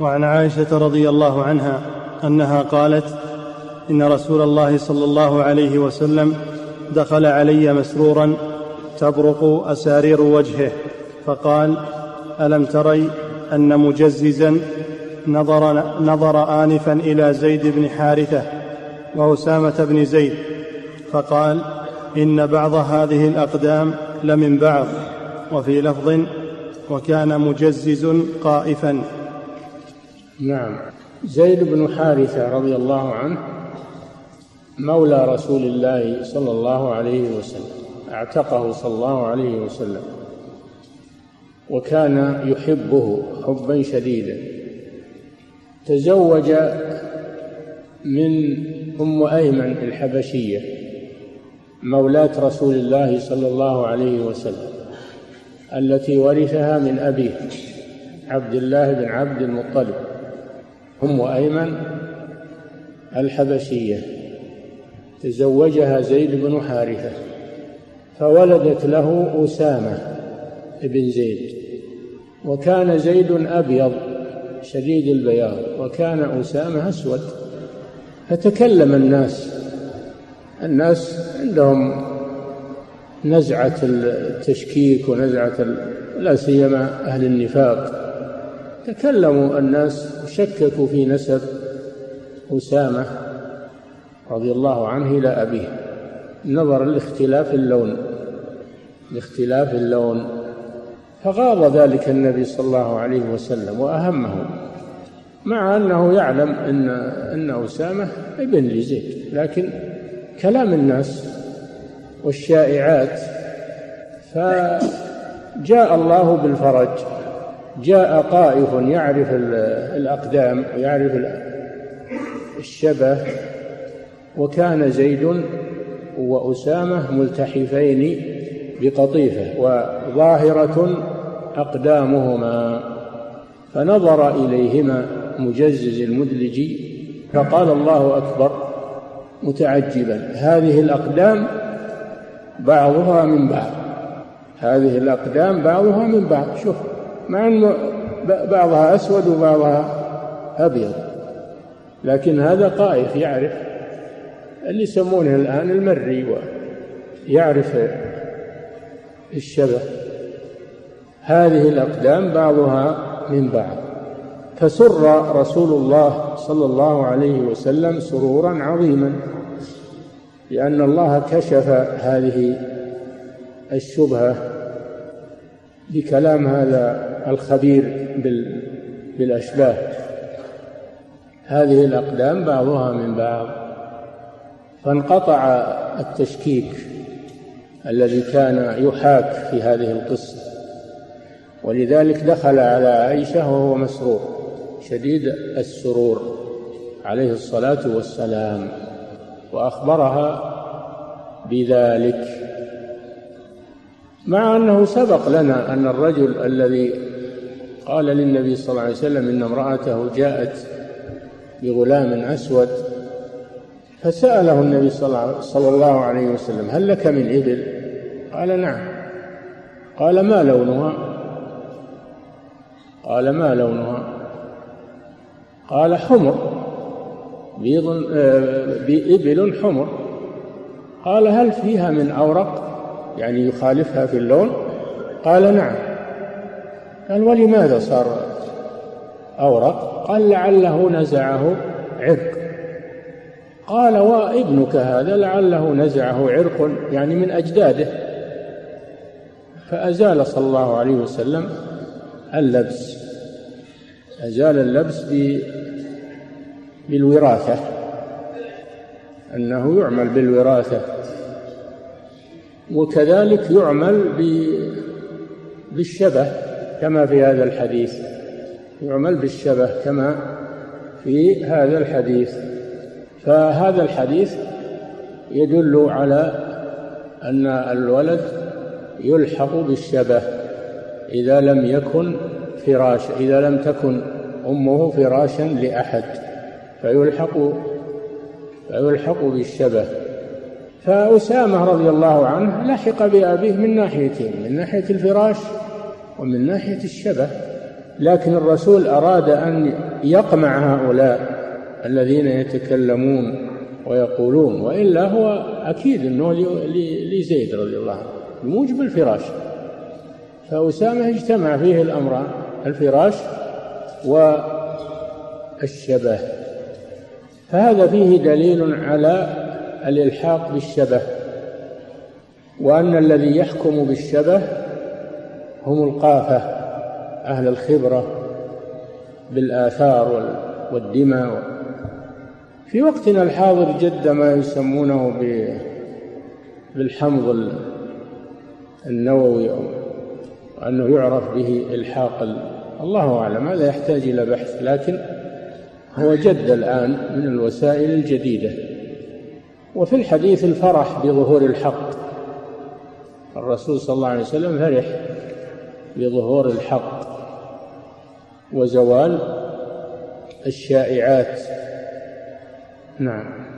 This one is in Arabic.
وعن عائشة رضي الله عنها أنها قالت إن رسول الله صلى الله عليه وسلم دخل علي مسرورا تبرق أسارير وجهه فقال ألم تري أن مجززا نظر, نظر انفا إلى زيد بن حارثة وأسامة بن زيد فقال إن بعض هذه الأقدام لمن بعض وفي لفظ وكان مجزز قائفا. نعم. زيد بن حارثة رضي الله عنه مولى رسول الله صلى الله عليه وسلم اعتقه صلى الله عليه وسلم وكان يحبه حبا شديدا. تزوج من أم أيمن الحبشية مولاه رسول الله صلى الله عليه وسلم التي ورثها من أبيه عبد الله بن عبد المطلب. أم أيمن الحبشية تزوجها زيد بن حارثة فولدت له أسامة بن زيد وكان زيد أبيض شديد البياض وكان أسامة أسود. فتكلم الناس الناس عندهم نزعة التشكيك ونزعة لا سيما أهل النفاق. تكلموا الناس وشككوا في نسب أسامة رضي الله عنه إلى أبيه. نظرا لاختلاف اللون لاختلاف اللون. فغاض ذلك النبي صلى الله عليه وسلم وأهمه مع أنه يعلم أن أن أسامة ابن لزيد. لكن كلام الناس والشائعات فجاء الله بالفرج. جاء طائف يعرف الأقدام ويعرف الشبه وكان زيد وأسامة ملتحفين بقطيفة وظاهرة أقدامهما. فنظر إليهما مجزز المدلجي فقال الله أكبر متعجبا هذه الأقدام بعضها من بعض هذه الأقدام بعضها من بعض شوف. مع أن بعضها أسود وبعضها أبيض. لكن هذا قائف يعرف اللي يسمونه الآن المري يعرف الشبه. هذه الأقدام بعضها من بعض. فسر رسول الله صلى الله عليه وسلم سرورا عظيما لأن الله كشف هذه الشبهة بكلام هذا الخبير بالأشباه. هذه الأقدام بعضها من بعض. فانقطع التشكيك الذي كان يحاك في هذه القصة. ولذلك دخل على عائشة وهو مسرور. شديد السرور. عليه الصلاة والسلام. وأخبرها بذلك. مع أنه سبق لنا أن الرجل الذي قال للنبي صلى الله عليه وسلم إن امرأته جاءت بغلام أسود فسأله النبي صلى الله عليه وسلم هل لك من إبل؟ قال نعم. قال ما لونها؟ قال ما لونها؟ قال حمر. بيض آه، بإبل حمر. قال هل فيها من أورق؟ يعني يخالفها في اللون؟ قال نعم. قال ولماذا صار أورق؟ قال لعله نزعه عرق. قال وابنك هذا لعله نزعه عرق يعني من أجداده. فأزال صلى الله عليه وسلم اللبس. أزال اللبس بالوراثة. أنه يعمل بالوراثة. وكذلك يعمل بالشبه كما في هذا الحديث. يعمل بالشبه كما في هذا الحديث. فهذا الحديث يدل على أن الولد يلحق بالشبه إذا لم يكن فراش إذا لم تكن أمه فراشا لأحد فيلحق فيلحق بالشبه. فأسامة رضي الله عنه لحق بأبيه من ناحيتين من ناحية الفراش ومن ناحية الشبه. لكن الرسول أراد أن يقمع هؤلاء الذين يتكلمون ويقولون وإلا هو أكيد أنه لزيد رضي الله عنه موجب الفراش. فأسامة اجتمع فيه الأمران الفراش والشبه. فهذا فيه دليل على الإلحاق بالشبه وأن الذي يحكم بالشبه هم القافة أهل الخبرة بالآثار والدماء. في وقتنا الحاضر جد ما يسمونه بالحمض النووي وأنه يعرف به إلحاق الله أعلم هذا يحتاج إلى بحث لكن هو جد الآن من الوسائل الجديدة. وفي الحديث الفرح بظهور الحق. الرسول صلى الله عليه وسلم فرح بظهور الحق وزوال الشائعات. نعم.